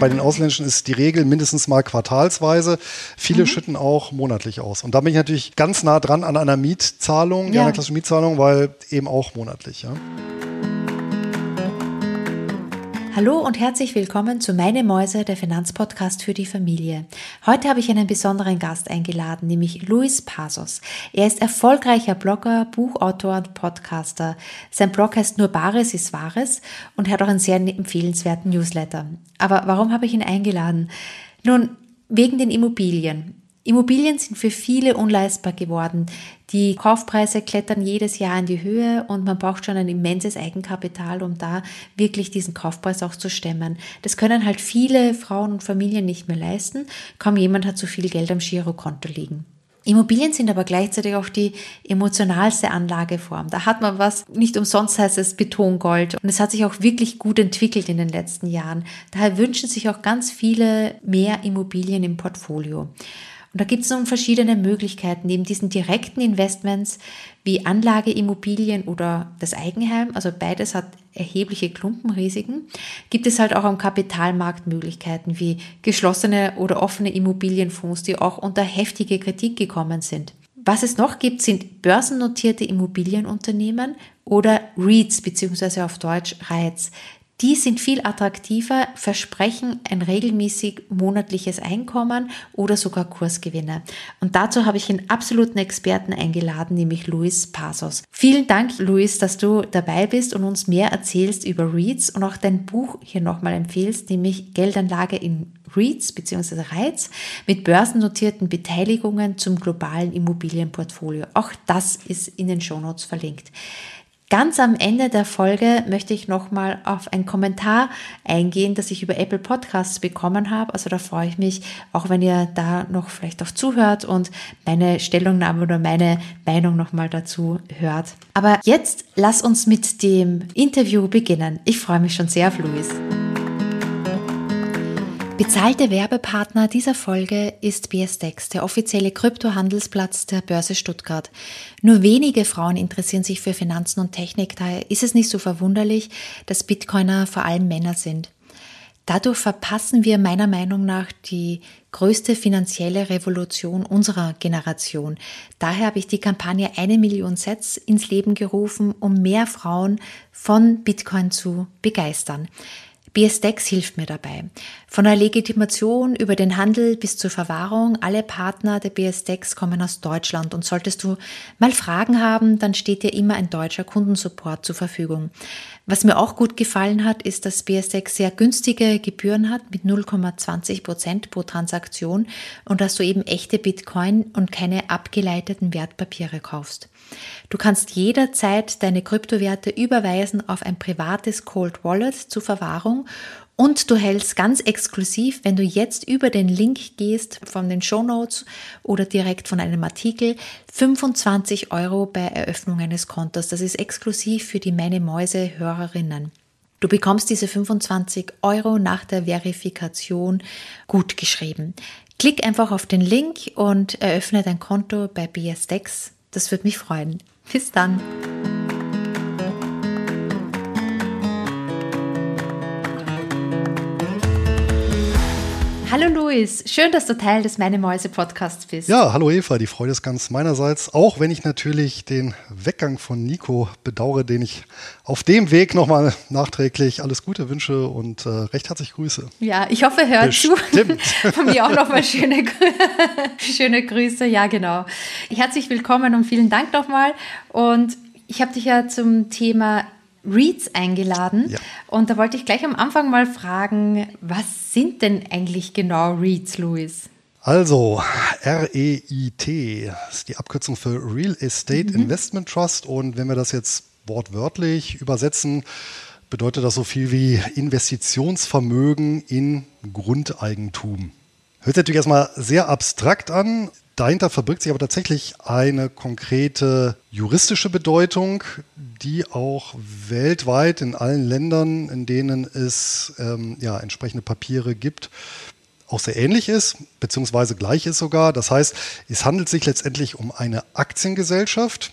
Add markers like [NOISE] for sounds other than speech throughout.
Bei den ausländischen ist die Regel mindestens mal quartalsweise. Viele mhm. schütten auch monatlich aus. Und da bin ich natürlich ganz nah dran an einer Mietzahlung, ja. einer klassischen Mietzahlung, weil eben auch monatlich. Ja. Hallo und herzlich willkommen zu Meine Mäuse, der Finanzpodcast für die Familie. Heute habe ich einen besonderen Gast eingeladen, nämlich Luis Pasos. Er ist erfolgreicher Blogger, Buchautor und Podcaster. Sein Blog heißt Nur Bares ist Wahres und hat auch einen sehr empfehlenswerten Newsletter. Aber warum habe ich ihn eingeladen? Nun, wegen den Immobilien. Immobilien sind für viele unleistbar geworden. Die Kaufpreise klettern jedes Jahr in die Höhe und man braucht schon ein immenses Eigenkapital, um da wirklich diesen Kaufpreis auch zu stemmen. Das können halt viele Frauen und Familien nicht mehr leisten. Kaum jemand hat so viel Geld am Girokonto liegen. Immobilien sind aber gleichzeitig auch die emotionalste Anlageform. Da hat man was, nicht umsonst heißt es Betongold. Und es hat sich auch wirklich gut entwickelt in den letzten Jahren. Daher wünschen sich auch ganz viele mehr Immobilien im Portfolio. Und da gibt es nun verschiedene Möglichkeiten. Neben diesen direkten Investments wie Anlageimmobilien oder das Eigenheim, also beides hat erhebliche Klumpenrisiken, gibt es halt auch am Kapitalmarkt Möglichkeiten wie geschlossene oder offene Immobilienfonds, die auch unter heftige Kritik gekommen sind. Was es noch gibt, sind börsennotierte Immobilienunternehmen oder REITs beziehungsweise auf Deutsch REITs. Die sind viel attraktiver, versprechen ein regelmäßig monatliches Einkommen oder sogar Kursgewinne. Und dazu habe ich einen absoluten Experten eingeladen, nämlich Luis Pasos. Vielen Dank, Luis, dass du dabei bist und uns mehr erzählst über REITs und auch dein Buch hier nochmal empfehlst, nämlich Geldanlage in REITs bzw. REITs mit börsennotierten Beteiligungen zum globalen Immobilienportfolio. Auch das ist in den Shownotes verlinkt. Ganz am Ende der Folge möchte ich nochmal auf ein Kommentar eingehen, das ich über Apple Podcasts bekommen habe. Also da freue ich mich, auch wenn ihr da noch vielleicht auch zuhört und meine Stellungnahme oder meine Meinung nochmal dazu hört. Aber jetzt lass uns mit dem Interview beginnen. Ich freue mich schon sehr auf Luis. Bezahlte Werbepartner dieser Folge ist BSDEX, der offizielle Kryptohandelsplatz der Börse Stuttgart. Nur wenige Frauen interessieren sich für Finanzen und Technik, daher ist es nicht so verwunderlich, dass Bitcoiner vor allem Männer sind. Dadurch verpassen wir meiner Meinung nach die größte finanzielle Revolution unserer Generation. Daher habe ich die Kampagne Eine Million Sets ins Leben gerufen, um mehr Frauen von Bitcoin zu begeistern. BSDEX hilft mir dabei. Von der Legitimation über den Handel bis zur Verwahrung, alle Partner der BSDEX kommen aus Deutschland und solltest du mal Fragen haben, dann steht dir immer ein deutscher Kundensupport zur Verfügung. Was mir auch gut gefallen hat, ist, dass BSDEX sehr günstige Gebühren hat mit 0,20 Prozent pro Transaktion und dass du eben echte Bitcoin und keine abgeleiteten Wertpapiere kaufst. Du kannst jederzeit deine Kryptowerte überweisen auf ein privates Cold Wallet zur Verwahrung und du hältst ganz exklusiv, wenn du jetzt über den Link gehst von den Show Notes oder direkt von einem Artikel, 25 Euro bei Eröffnung eines Kontos. Das ist exklusiv für die Meine Mäuse Hörerinnen. Du bekommst diese 25 Euro nach der Verifikation gut geschrieben. Klick einfach auf den Link und eröffne dein Konto bei BSDEX. Das würde mich freuen. Bis dann. Hallo Luis, schön, dass du Teil des Meine Mäuse Podcasts bist. Ja, hallo Eva, die Freude ist ganz meinerseits, auch wenn ich natürlich den Weggang von Nico bedauere, den ich auf dem Weg nochmal nachträglich alles Gute wünsche und äh, recht herzlich grüße. Ja, ich hoffe, er hört Bestimmt. zu. [LAUGHS] Von mir auch nochmal schöne, [LAUGHS] schöne Grüße. Ja, genau. Herzlich willkommen und vielen Dank nochmal. Und ich habe dich ja zum Thema Reads eingeladen. Ja. Und da wollte ich gleich am Anfang mal fragen, was sind denn eigentlich genau Reads, Louis? Also, REIT ist die Abkürzung für Real Estate mhm. Investment Trust. Und wenn wir das jetzt wortwörtlich übersetzen, bedeutet das so viel wie Investitionsvermögen in Grundeigentum. Hört sich natürlich erstmal sehr abstrakt an. Dahinter verbirgt sich aber tatsächlich eine konkrete juristische Bedeutung, die auch weltweit in allen Ländern, in denen es ähm, ja, entsprechende Papiere gibt, auch sehr ähnlich ist, beziehungsweise gleich ist sogar. Das heißt, es handelt sich letztendlich um eine Aktiengesellschaft,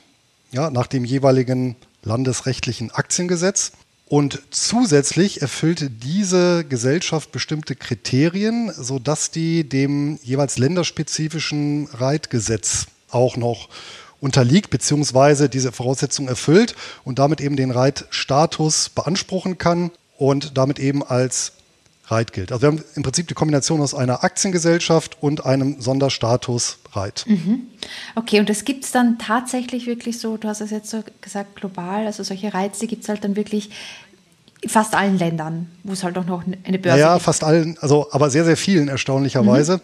ja, nach dem jeweiligen landesrechtlichen Aktiengesetz. Und zusätzlich erfüllt diese Gesellschaft bestimmte Kriterien, sodass die dem jeweils länderspezifischen Reitgesetz auch noch unterliegt, beziehungsweise diese Voraussetzungen erfüllt und damit eben den Reitstatus beanspruchen kann und damit eben als Reit gilt. Also wir haben im Prinzip die Kombination aus einer Aktiengesellschaft und einem Sonderstatus Reit. Mhm. Okay, und das gibt es dann tatsächlich wirklich so, du hast es jetzt so gesagt, global, also solche Reize gibt es halt dann wirklich in fast allen Ländern, wo es halt auch noch eine Börse ja, gibt. Ja, fast allen, also aber sehr, sehr vielen erstaunlicherweise. Mhm.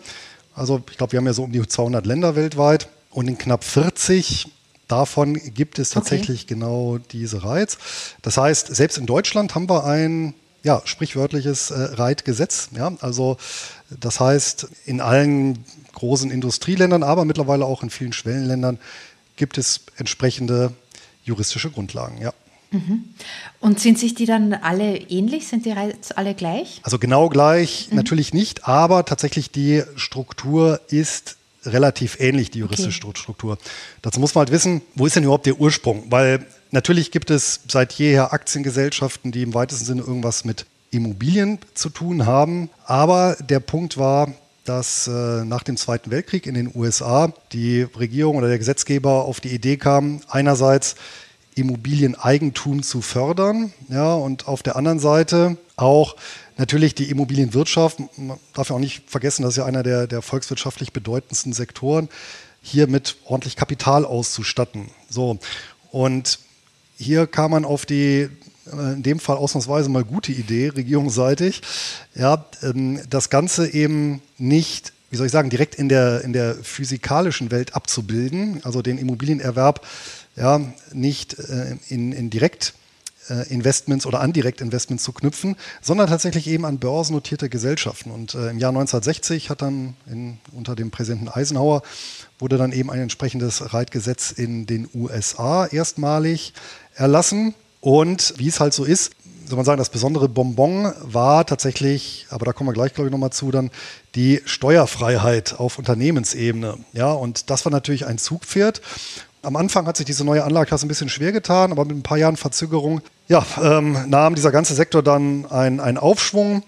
Also ich glaube, wir haben ja so um die 200 Länder weltweit und in knapp 40 davon gibt es tatsächlich okay. genau diese Reiz. Das heißt, selbst in Deutschland haben wir ein ja, sprichwörtliches äh, Reitgesetz. Ja? Also das heißt, in allen großen Industrieländern, aber mittlerweile auch in vielen Schwellenländern gibt es entsprechende juristische Grundlagen. Ja. Mhm. Und sind sich die dann alle ähnlich? Sind die alle gleich? Also genau gleich mhm. natürlich nicht, aber tatsächlich die Struktur ist relativ ähnlich, die juristische okay. Struktur. Dazu muss man halt wissen, wo ist denn überhaupt der Ursprung? Weil Natürlich gibt es seit jeher Aktiengesellschaften, die im weitesten Sinne irgendwas mit Immobilien zu tun haben. Aber der Punkt war, dass äh, nach dem Zweiten Weltkrieg in den USA die Regierung oder der Gesetzgeber auf die Idee kam, einerseits Immobilieneigentum zu fördern, ja, und auf der anderen Seite auch natürlich die Immobilienwirtschaft, man darf ja auch nicht vergessen, das ist ja einer der, der volkswirtschaftlich bedeutendsten Sektoren, hier mit ordentlich Kapital auszustatten. So. Und hier kam man auf die äh, in dem Fall ausnahmsweise mal gute Idee, regierungsseitig, ja, ähm, das Ganze eben nicht, wie soll ich sagen, direkt in der, in der physikalischen Welt abzubilden, also den Immobilienerwerb ja, nicht äh, in, in direkt äh, oder an Direktinvestments zu knüpfen, sondern tatsächlich eben an börsennotierte Gesellschaften. Und im Jahr 1960 hat dann in, unter dem Präsidenten Eisenhower wurde dann eben ein entsprechendes Reitgesetz in den USA erstmalig erlassen. Und wie es halt so ist, soll man sagen, das besondere Bonbon war tatsächlich, aber da kommen wir gleich, glaube ich, nochmal zu, dann die Steuerfreiheit auf Unternehmensebene. Ja, und das war natürlich ein Zugpferd. Am Anfang hat sich diese neue Anlageklasse ein bisschen schwer getan, aber mit ein paar Jahren Verzögerung ja, ähm, nahm dieser ganze Sektor dann einen Aufschwung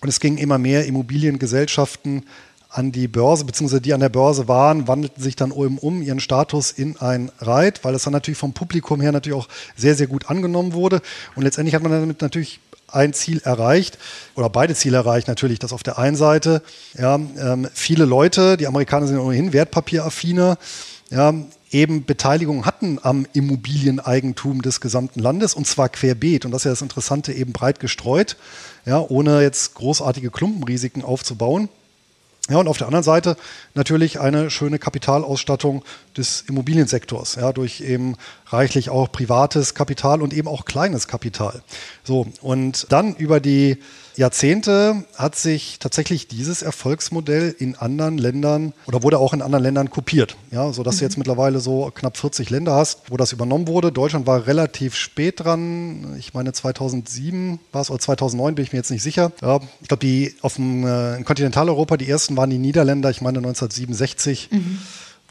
und es gingen immer mehr Immobiliengesellschaften an die Börse, beziehungsweise die an der Börse waren, wandelten sich dann um, um ihren Status in ein Reit, weil es dann natürlich vom Publikum her natürlich auch sehr, sehr gut angenommen wurde. Und letztendlich hat man damit natürlich ein Ziel erreicht oder beide Ziele erreicht natürlich, dass auf der einen Seite ja, ähm, viele Leute, die Amerikaner sind ohnehin wertpapieraffiner, ja, eben Beteiligung hatten am Immobilieneigentum des gesamten Landes und zwar querbeet und das ist ja das Interessante eben breit gestreut, ja, ohne jetzt großartige Klumpenrisiken aufzubauen. Ja, und auf der anderen Seite natürlich eine schöne Kapitalausstattung des Immobiliensektors, ja, durch eben reichlich auch privates Kapital und eben auch kleines Kapital. So, und dann über die Jahrzehnte hat sich tatsächlich dieses Erfolgsmodell in anderen Ländern oder wurde auch in anderen Ländern kopiert, ja, sodass mhm. du jetzt mittlerweile so knapp 40 Länder hast, wo das übernommen wurde. Deutschland war relativ spät dran, ich meine 2007 war es oder 2009, bin ich mir jetzt nicht sicher. Ja, ich glaube, die auf dem äh, in Kontinentaleuropa, die ersten waren die Niederländer, ich meine 1967. Mhm.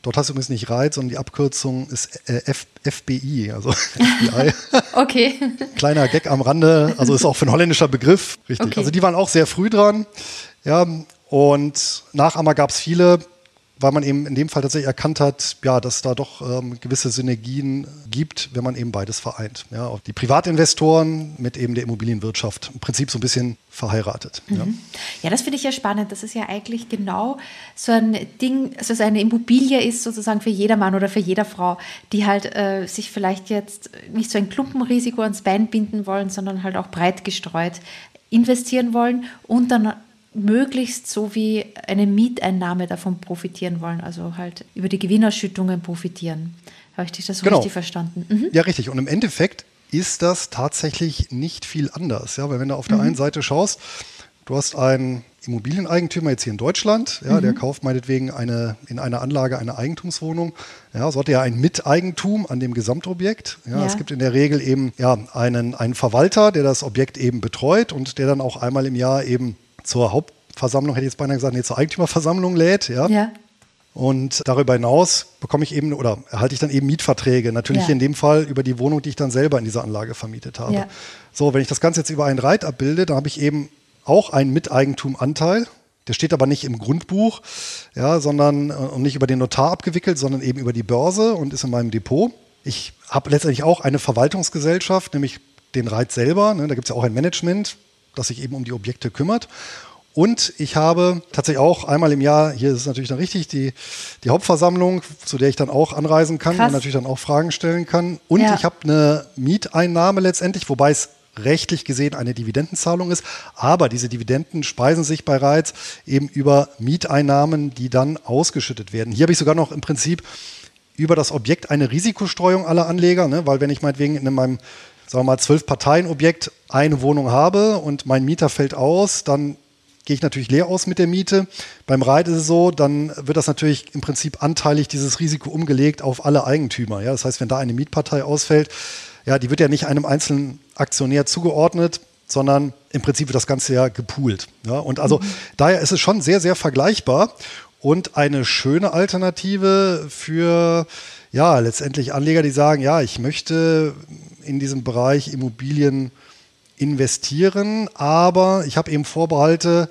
Dort hast du übrigens nicht Reiz, sondern die Abkürzung ist äh, F FBI, also FBI. [LAUGHS] [LAUGHS] okay. Kleiner Gag am Rande, also ist auch für ein holländischer Begriff, richtig. Okay. Also die waren auch sehr früh dran. Ja, und Nachahmer gab es viele weil man eben in dem Fall tatsächlich erkannt hat, ja, dass da doch ähm, gewisse Synergien gibt, wenn man eben beides vereint. Ja, auch die Privatinvestoren mit eben der Immobilienwirtschaft im Prinzip so ein bisschen verheiratet. Mhm. Ja. ja, das finde ich ja spannend. Das ist ja eigentlich genau so ein Ding, also so eine Immobilie ist sozusagen für jeder Mann oder für jeder Frau, die halt äh, sich vielleicht jetzt nicht so ein Klumpenrisiko ans Bein binden wollen, sondern halt auch breit gestreut investieren wollen und dann möglichst so wie eine Mieteinnahme davon profitieren wollen, also halt über die Gewinnausschüttungen profitieren. Habe ich dich das so genau. richtig verstanden? Mhm. Ja, richtig. Und im Endeffekt ist das tatsächlich nicht viel anders. Ja, weil wenn du auf der mhm. einen Seite schaust, du hast einen Immobilieneigentümer jetzt hier in Deutschland, ja, mhm. der kauft meinetwegen eine, in einer Anlage eine Eigentumswohnung. Ja, so hat er ein Miteigentum an dem Gesamtobjekt. Ja, ja. Es gibt in der Regel eben ja, einen, einen Verwalter, der das Objekt eben betreut und der dann auch einmal im Jahr eben zur Hauptversammlung, hätte ich jetzt beinahe gesagt, nee, zur Eigentümerversammlung lädt. Ja. ja. Und darüber hinaus bekomme ich eben oder erhalte ich dann eben Mietverträge. Natürlich ja. in dem Fall über die Wohnung, die ich dann selber in dieser Anlage vermietet habe. Ja. So, wenn ich das Ganze jetzt über einen Reit abbilde, dann habe ich eben auch einen Miteigentumanteil. Der steht aber nicht im Grundbuch, ja, sondern und nicht über den Notar abgewickelt, sondern eben über die Börse und ist in meinem Depot. Ich habe letztendlich auch eine Verwaltungsgesellschaft, nämlich den Reit selber. Ne, da gibt es ja auch ein Management, das sich eben um die Objekte kümmert. Und ich habe tatsächlich auch einmal im Jahr, hier ist es natürlich dann richtig, die, die Hauptversammlung, zu der ich dann auch anreisen kann Krass. und natürlich dann auch Fragen stellen kann. Und ja. ich habe eine Mieteinnahme letztendlich, wobei es rechtlich gesehen eine Dividendenzahlung ist. Aber diese Dividenden speisen sich bei Reiz eben über Mieteinnahmen, die dann ausgeschüttet werden. Hier habe ich sogar noch im Prinzip über das Objekt eine Risikostreuung aller Anleger, ne? weil wenn ich meinetwegen in meinem sagen wir mal, zwölf Parteien-Objekt eine Wohnung habe und mein Mieter fällt aus, dann gehe ich natürlich leer aus mit der Miete. Beim Reit ist es so, dann wird das natürlich im Prinzip anteilig dieses Risiko umgelegt auf alle Eigentümer. Ja? Das heißt, wenn da eine Mietpartei ausfällt, ja, die wird ja nicht einem einzelnen Aktionär zugeordnet, sondern im Prinzip wird das Ganze ja gepoolt. Ja? Und also mhm. daher ist es schon sehr, sehr vergleichbar und eine schöne Alternative für ja, letztendlich Anleger, die sagen, ja, ich möchte in diesem Bereich Immobilien investieren, aber ich habe eben Vorbehalte,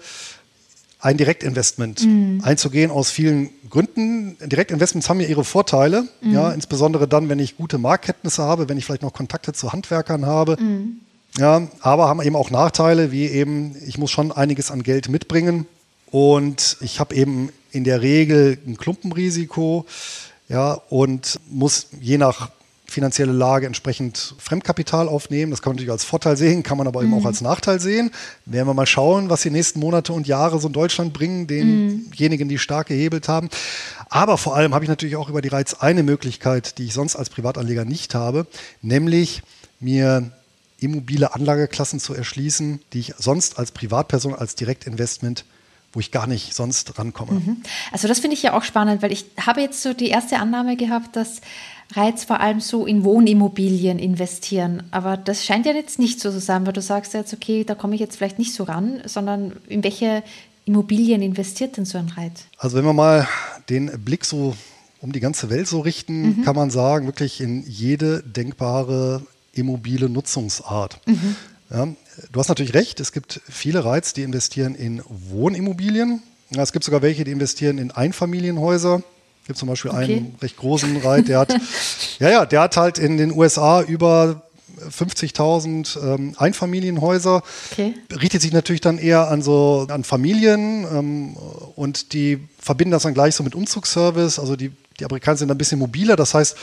ein Direktinvestment mhm. einzugehen aus vielen Gründen. Direktinvestments haben ja ihre Vorteile, mhm. ja, insbesondere dann, wenn ich gute Marktkenntnisse habe, wenn ich vielleicht noch Kontakte zu Handwerkern habe. Mhm. Ja, aber haben eben auch Nachteile, wie eben, ich muss schon einiges an Geld mitbringen und ich habe eben in der Regel ein Klumpenrisiko, ja, und muss je nach finanzielle Lage entsprechend Fremdkapital aufnehmen. Das kann man natürlich als Vorteil sehen, kann man aber eben auch mhm. als Nachteil sehen. Werden wir mal schauen, was die nächsten Monate und Jahre so in Deutschland bringen, denjenigen, die stark gehebelt haben. Aber vor allem habe ich natürlich auch über die Reiz eine Möglichkeit, die ich sonst als Privatanleger nicht habe, nämlich mir immobile Anlageklassen zu erschließen, die ich sonst als Privatperson, als Direktinvestment wo ich gar nicht sonst rankomme. Mhm. Also das finde ich ja auch spannend, weil ich habe jetzt so die erste Annahme gehabt, dass Reiz vor allem so in Wohnimmobilien investieren. Aber das scheint ja jetzt nicht so zu sein, weil du sagst jetzt, okay, da komme ich jetzt vielleicht nicht so ran, sondern in welche Immobilien investiert denn so ein Reiz? Also wenn wir mal den Blick so um die ganze Welt so richten, mhm. kann man sagen, wirklich in jede denkbare immobile Nutzungsart. Mhm. Ja, du hast natürlich recht, es gibt viele Reiz, die investieren in Wohnimmobilien. Es gibt sogar welche, die investieren in Einfamilienhäuser gibt zum Beispiel okay. einen recht großen Reit, der hat, [LAUGHS] ja, ja, der hat halt in den USA über 50.000 ähm, Einfamilienhäuser. Okay. Richtet sich natürlich dann eher an so an Familien ähm, und die verbinden das dann gleich so mit Umzugsservice. Also die, die Amerikaner sind ein bisschen mobiler. Das heißt,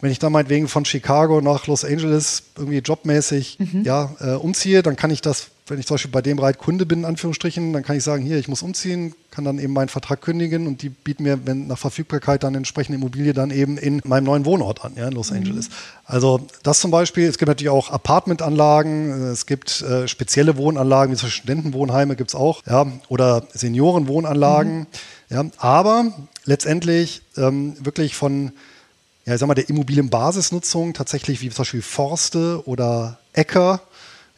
wenn ich dann meinetwegen von Chicago nach Los Angeles irgendwie jobmäßig mhm. ja, äh, umziehe, dann kann ich das wenn ich zum Beispiel bei dem Reit Kunde bin, in Anführungsstrichen, dann kann ich sagen, hier, ich muss umziehen, kann dann eben meinen Vertrag kündigen und die bieten mir, wenn nach Verfügbarkeit dann entsprechende Immobilie dann eben in meinem neuen Wohnort an, ja, in Los mhm. Angeles. Also das zum Beispiel, es gibt natürlich auch Apartmentanlagen, es gibt äh, spezielle Wohnanlagen, wie zum Beispiel Studentenwohnheime gibt es auch, ja, oder Seniorenwohnanlagen, mhm. ja, aber letztendlich ähm, wirklich von ja, ich sag mal, der Immobilienbasisnutzung tatsächlich wie zum Beispiel Forste oder Äcker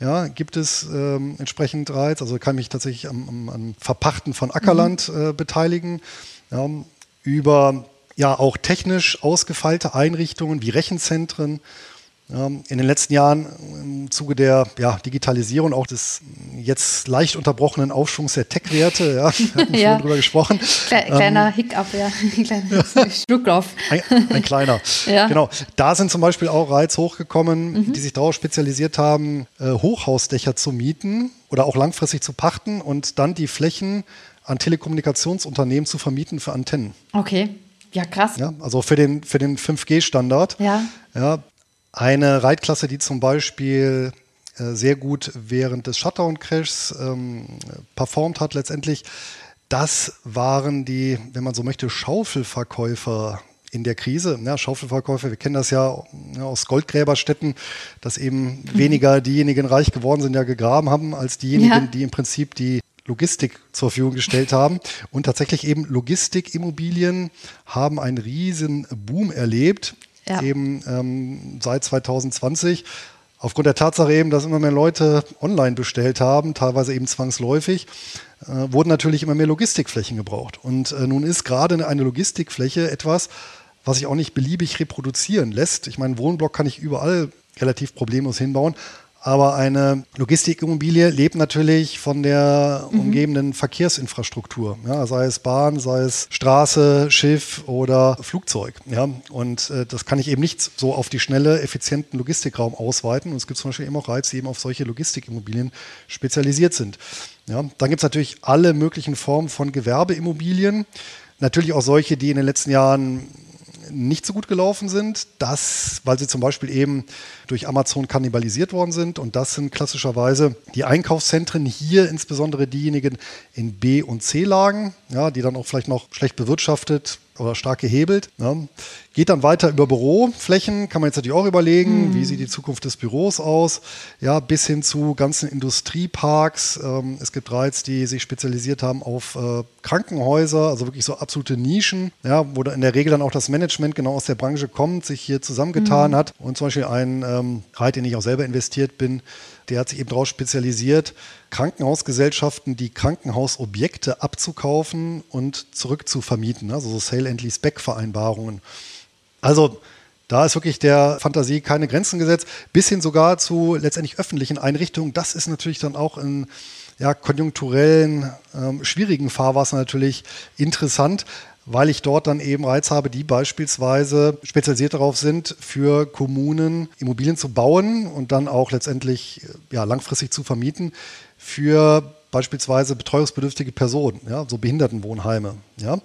ja, gibt es ähm, entsprechend Reiz. Also kann mich tatsächlich am, am, am Verpachten von Ackerland mhm. äh, beteiligen. Ja, über ja auch technisch ausgefeilte Einrichtungen wie Rechenzentren in den letzten Jahren im Zuge der ja, Digitalisierung, auch des jetzt leicht unterbrochenen Aufschwungs der Tech-Werte, ja, [LAUGHS] wir hatten ja. schon drüber gesprochen. Kle kleiner ähm, Hiccup, ja, [LAUGHS] kleiner Schlucklauf. Ein, ein kleiner. ja. Genau. Da sind zum Beispiel auch Reiz hochgekommen, mhm. die sich darauf spezialisiert haben, äh, Hochhausdächer zu mieten oder auch langfristig zu pachten und dann die Flächen an Telekommunikationsunternehmen zu vermieten für Antennen. Okay. Ja, krass. Ja, also für den, für den 5G-Standard. Ja. Ja, eine Reitklasse, die zum Beispiel äh, sehr gut während des Shutdown-Crashs ähm, performt hat letztendlich, das waren die, wenn man so möchte, Schaufelverkäufer in der Krise. Ja, Schaufelverkäufer, wir kennen das ja, ja aus Goldgräberstätten, dass eben mhm. weniger diejenigen reich geworden sind, ja gegraben haben, als diejenigen, ja. die im Prinzip die Logistik zur Verfügung gestellt haben. Und tatsächlich eben Logistikimmobilien haben einen riesen Boom erlebt ja. eben ähm, seit 2020. Aufgrund der Tatsache eben, dass immer mehr Leute online bestellt haben, teilweise eben zwangsläufig. äh, wurden natürlich immer mehr Logistikflächen gebraucht. Und äh, nun ist gerade eine Logistikfläche etwas, was sich auch nicht beliebig reproduzieren lässt. Ich meine, Wohnblock kann ich überall relativ problemlos hinbauen. Aber eine Logistikimmobilie lebt natürlich von der mhm. umgebenden Verkehrsinfrastruktur, ja, sei es Bahn, sei es Straße, Schiff oder Flugzeug. Ja. Und äh, das kann ich eben nicht so auf die schnelle, effizienten Logistikraum ausweiten. Und es gibt zum Beispiel eben auch Reize, die eben auf solche Logistikimmobilien spezialisiert sind. Ja. Dann gibt es natürlich alle möglichen Formen von Gewerbeimmobilien. Natürlich auch solche, die in den letzten Jahren nicht so gut gelaufen sind, das, weil sie zum Beispiel eben durch Amazon kannibalisiert worden sind. Und das sind klassischerweise die Einkaufszentren, hier insbesondere diejenigen in B- und C-Lagen, ja, die dann auch vielleicht noch schlecht bewirtschaftet oder stark gehebelt. Ja. Geht dann weiter über Büroflächen, kann man jetzt natürlich auch überlegen, mhm. wie sieht die Zukunft des Büros aus, ja, bis hin zu ganzen Industrieparks. Ähm, es gibt Reiz, die sich spezialisiert haben auf äh, Krankenhäuser, also wirklich so absolute Nischen, ja, wo in der Regel dann auch das Management genau aus der Branche kommt, sich hier zusammengetan mhm. hat. Und zum Beispiel ein ähm, Reit, den ich auch selber investiert bin, der hat sich eben darauf spezialisiert, Krankenhausgesellschaften die Krankenhausobjekte abzukaufen und zurückzuvermieten, also so Sale-and-Lease-Back-Vereinbarungen. Also da ist wirklich der Fantasie keine Grenzen gesetzt, bis hin sogar zu letztendlich öffentlichen Einrichtungen. Das ist natürlich dann auch in ja, konjunkturellen, ähm, schwierigen Fahrwasser natürlich interessant weil ich dort dann eben Reiz habe, die beispielsweise spezialisiert darauf sind, für Kommunen Immobilien zu bauen und dann auch letztendlich ja, langfristig zu vermieten für beispielsweise betreuungsbedürftige Personen, ja, so Behindertenwohnheime. Ja.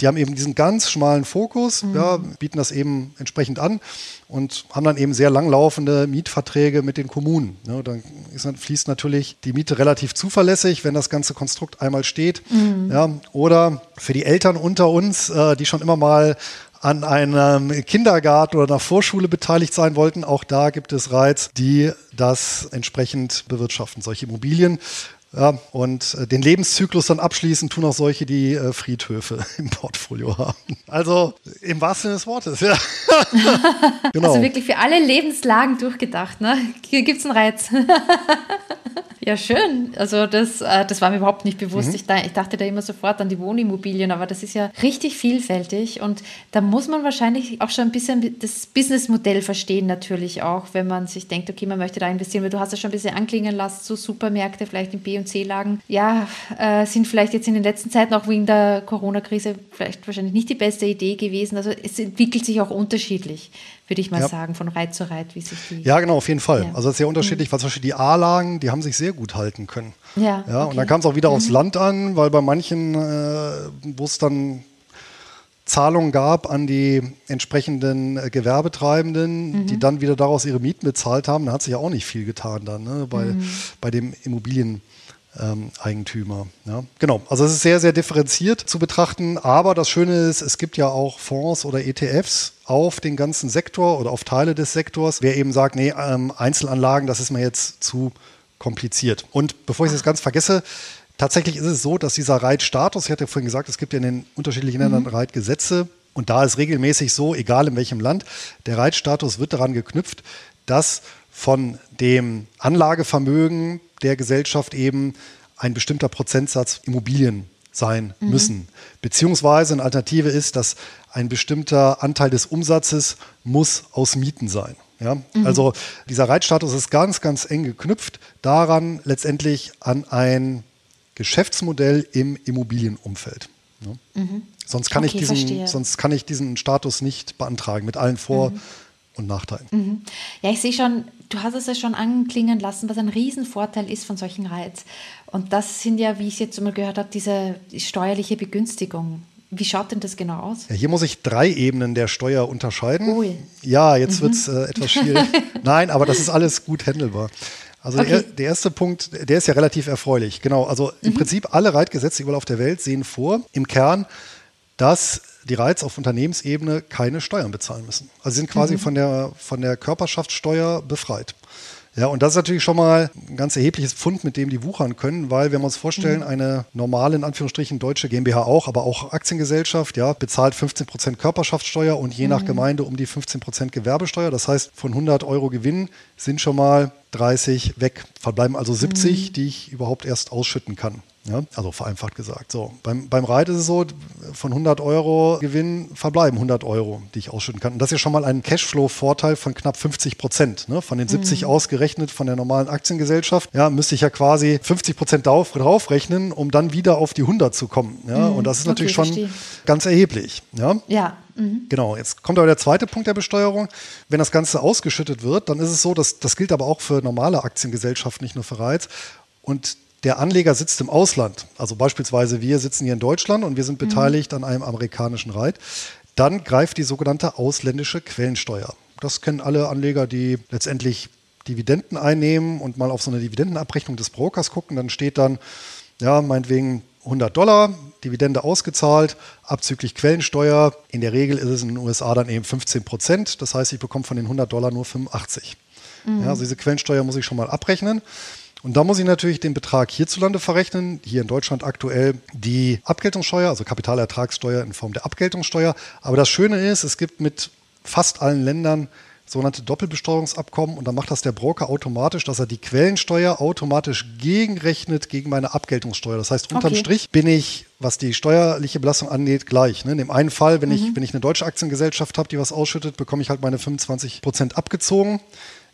Die haben eben diesen ganz schmalen Fokus, mhm. ja, bieten das eben entsprechend an und haben dann eben sehr langlaufende Mietverträge mit den Kommunen. Ja, dann ist, fließt natürlich die Miete relativ zuverlässig, wenn das ganze Konstrukt einmal steht. Mhm. Ja, oder für die Eltern unter uns, äh, die schon immer mal an einem Kindergarten oder einer Vorschule beteiligt sein wollten. Auch da gibt es Reiz, die das entsprechend bewirtschaften, solche Immobilien. Ja, und äh, den Lebenszyklus dann abschließen tun auch solche, die äh, Friedhöfe [LAUGHS] im Portfolio haben. Also im wahrsten Sinne des Wortes, ja. [LAUGHS] genau. Also wirklich für alle Lebenslagen durchgedacht, ne? Hier gibt es einen Reiz. [LAUGHS] Ja, schön. Also das, äh, das war mir überhaupt nicht bewusst. Mhm. Ich, da, ich, dachte da immer sofort an die Wohnimmobilien, aber das ist ja richtig vielfältig und da muss man wahrscheinlich auch schon ein bisschen das Businessmodell verstehen natürlich auch, wenn man sich denkt, okay, man möchte da investieren, weil du hast ja schon ein bisschen anklingen lassen, so Supermärkte vielleicht in B- und C-Lagen, ja, äh, sind vielleicht jetzt in den letzten Zeiten auch wegen der Corona-Krise vielleicht wahrscheinlich nicht die beste Idee gewesen. Also es entwickelt sich auch unterschiedlich würde ich mal ja. sagen, von Reit zu Reit, wie sich die. Ja, genau, auf jeden Fall. Ja. Also es ist sehr unterschiedlich, mhm. weil zum Beispiel die A-Lagen, die haben sich sehr gut halten können. Ja. ja okay. Und dann kam es auch wieder mhm. aufs Land an, weil bei manchen, äh, wo es dann Zahlungen gab an die entsprechenden äh, Gewerbetreibenden, mhm. die dann wieder daraus ihre Mieten bezahlt haben, da hat sich ja auch nicht viel getan dann ne, bei, mhm. bei dem Immobilien ähm, Eigentümer. Ja. Genau, also es ist sehr, sehr differenziert zu betrachten, aber das Schöne ist, es gibt ja auch Fonds oder ETFs auf den ganzen Sektor oder auf Teile des Sektors, wer eben sagt, nee, ähm, Einzelanlagen, das ist mir jetzt zu kompliziert. Und bevor ich es ganz vergesse, tatsächlich ist es so, dass dieser Reitstatus, ich hatte ja vorhin gesagt, es gibt ja in den unterschiedlichen Ländern mhm. Reitgesetze, und da ist regelmäßig so, egal in welchem Land, der Reitstatus wird daran geknüpft, dass von dem Anlagevermögen der Gesellschaft eben ein bestimmter Prozentsatz Immobilien sein mhm. müssen. Beziehungsweise eine Alternative ist, dass ein bestimmter Anteil des Umsatzes muss aus Mieten sein. Ja? Mhm. Also dieser Reitstatus ist ganz, ganz eng geknüpft daran, letztendlich an ein Geschäftsmodell im Immobilienumfeld. Ja? Mhm. Sonst, kann okay, ich diesen, sonst kann ich diesen Status nicht beantragen mit allen Vor- mhm und Nachteilen. Mhm. Ja, ich sehe schon, du hast es ja schon anklingen lassen, was ein Riesenvorteil ist von solchen Reiz. Und das sind ja, wie ich jetzt mal gehört habe, diese steuerliche Begünstigung. Wie schaut denn das genau aus? Ja, hier muss ich drei Ebenen der Steuer unterscheiden. Ui. Ja, jetzt mhm. wird es äh, etwas schwierig. [LAUGHS] Nein, aber das ist alles gut handelbar. Also okay. der, der, erste Punkt, der ist ja relativ erfreulich. Genau, also im mhm. Prinzip alle Reitgesetze überall auf der Welt sehen vor, im Kern, dass die Reiz auf Unternehmensebene keine Steuern bezahlen müssen. Also sie sind quasi mhm. von, der, von der Körperschaftssteuer befreit. Ja, und das ist natürlich schon mal ein ganz erhebliches Pfund, mit dem die wuchern können, weil wenn wir uns vorstellen, mhm. eine normale, in Anführungsstrichen, deutsche GmbH auch, aber auch Aktiengesellschaft, ja, bezahlt 15 Prozent Körperschaftssteuer und je mhm. nach Gemeinde um die 15 Prozent Gewerbesteuer. Das heißt, von 100 Euro Gewinn sind schon mal 30 weg. Verbleiben also 70, mhm. die ich überhaupt erst ausschütten kann. Ja, also vereinfacht gesagt. So, beim, beim Reit ist es so, von 100 Euro Gewinn verbleiben 100 Euro, die ich ausschütten kann. Und das ist ja schon mal ein Cashflow-Vorteil von knapp 50 Prozent. Ne? Von den 70 mhm. ausgerechnet von der normalen Aktiengesellschaft, ja, müsste ich ja quasi 50 Prozent drauf, draufrechnen, um dann wieder auf die 100 zu kommen. Ja? Mhm. Und das ist natürlich okay, schon verstehe. ganz erheblich. Ja. ja. Mhm. Genau, jetzt kommt aber der zweite Punkt der Besteuerung. Wenn das Ganze ausgeschüttet wird, dann ist es so, dass das gilt aber auch für normale Aktiengesellschaften, nicht nur für Reiz. Und der Anleger sitzt im Ausland, also beispielsweise wir sitzen hier in Deutschland und wir sind mhm. beteiligt mhm. an einem amerikanischen Reit, dann greift die sogenannte ausländische Quellensteuer. Das kennen alle Anleger, die letztendlich Dividenden einnehmen und mal auf so eine Dividendenabrechnung des Brokers gucken. Dann steht dann, ja, meinetwegen 100 Dollar, Dividende ausgezahlt, abzüglich Quellensteuer. In der Regel ist es in den USA dann eben 15 Prozent. Das heißt, ich bekomme von den 100 Dollar nur 85. Mhm. Ja, also diese Quellensteuer muss ich schon mal abrechnen. Und da muss ich natürlich den Betrag hierzulande verrechnen. Hier in Deutschland aktuell die Abgeltungssteuer, also Kapitalertragssteuer in Form der Abgeltungssteuer. Aber das Schöne ist, es gibt mit fast allen Ländern sogenannte Doppelbesteuerungsabkommen und dann macht das der Broker automatisch, dass er die Quellensteuer automatisch gegenrechnet gegen meine Abgeltungssteuer. Das heißt, unterm okay. Strich bin ich, was die steuerliche Belastung angeht, gleich. Ne? In dem einen Fall, wenn, mhm. ich, wenn ich eine deutsche Aktiengesellschaft habe, die was ausschüttet, bekomme ich halt meine 25 Prozent abgezogen.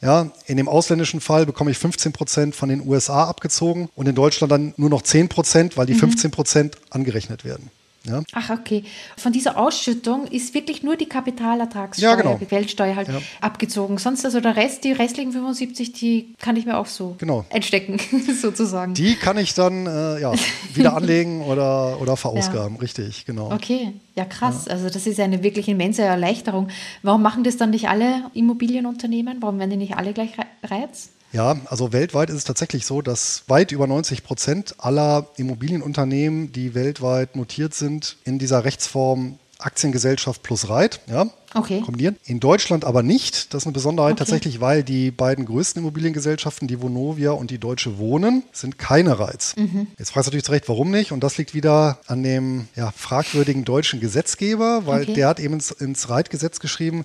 Ja, in dem ausländischen Fall bekomme ich 15 Prozent von den USA abgezogen und in Deutschland dann nur noch 10 Prozent, weil die mhm. 15 Prozent angerechnet werden. Ja. Ach, okay. Von dieser Ausschüttung ist wirklich nur die Kapitalertragssteuer, ja, genau. die Geldsteuer halt ja. abgezogen. Sonst also der Rest, die restlichen 75, die kann ich mir auch so genau. einstecken, [LAUGHS] sozusagen. Die kann ich dann äh, ja, wieder [LAUGHS] anlegen oder, oder verausgaben, ja. richtig, genau. Okay, ja krass. Also das ist eine wirklich immense Erleichterung. Warum machen das dann nicht alle Immobilienunternehmen? Warum werden die nicht alle gleich Reiz? Ja, also weltweit ist es tatsächlich so, dass weit über 90 Prozent aller Immobilienunternehmen, die weltweit notiert sind, in dieser Rechtsform Aktiengesellschaft plus Reit, ja, okay. kombinieren. In Deutschland aber nicht. Das ist eine Besonderheit okay. tatsächlich, weil die beiden größten Immobiliengesellschaften, die Vonovia und die Deutsche Wohnen, sind keine Reiz. Mhm. Jetzt fragst du natürlich zu Recht, warum nicht? Und das liegt wieder an dem ja, fragwürdigen deutschen Gesetzgeber, weil okay. der hat eben ins, ins Reitgesetz geschrieben,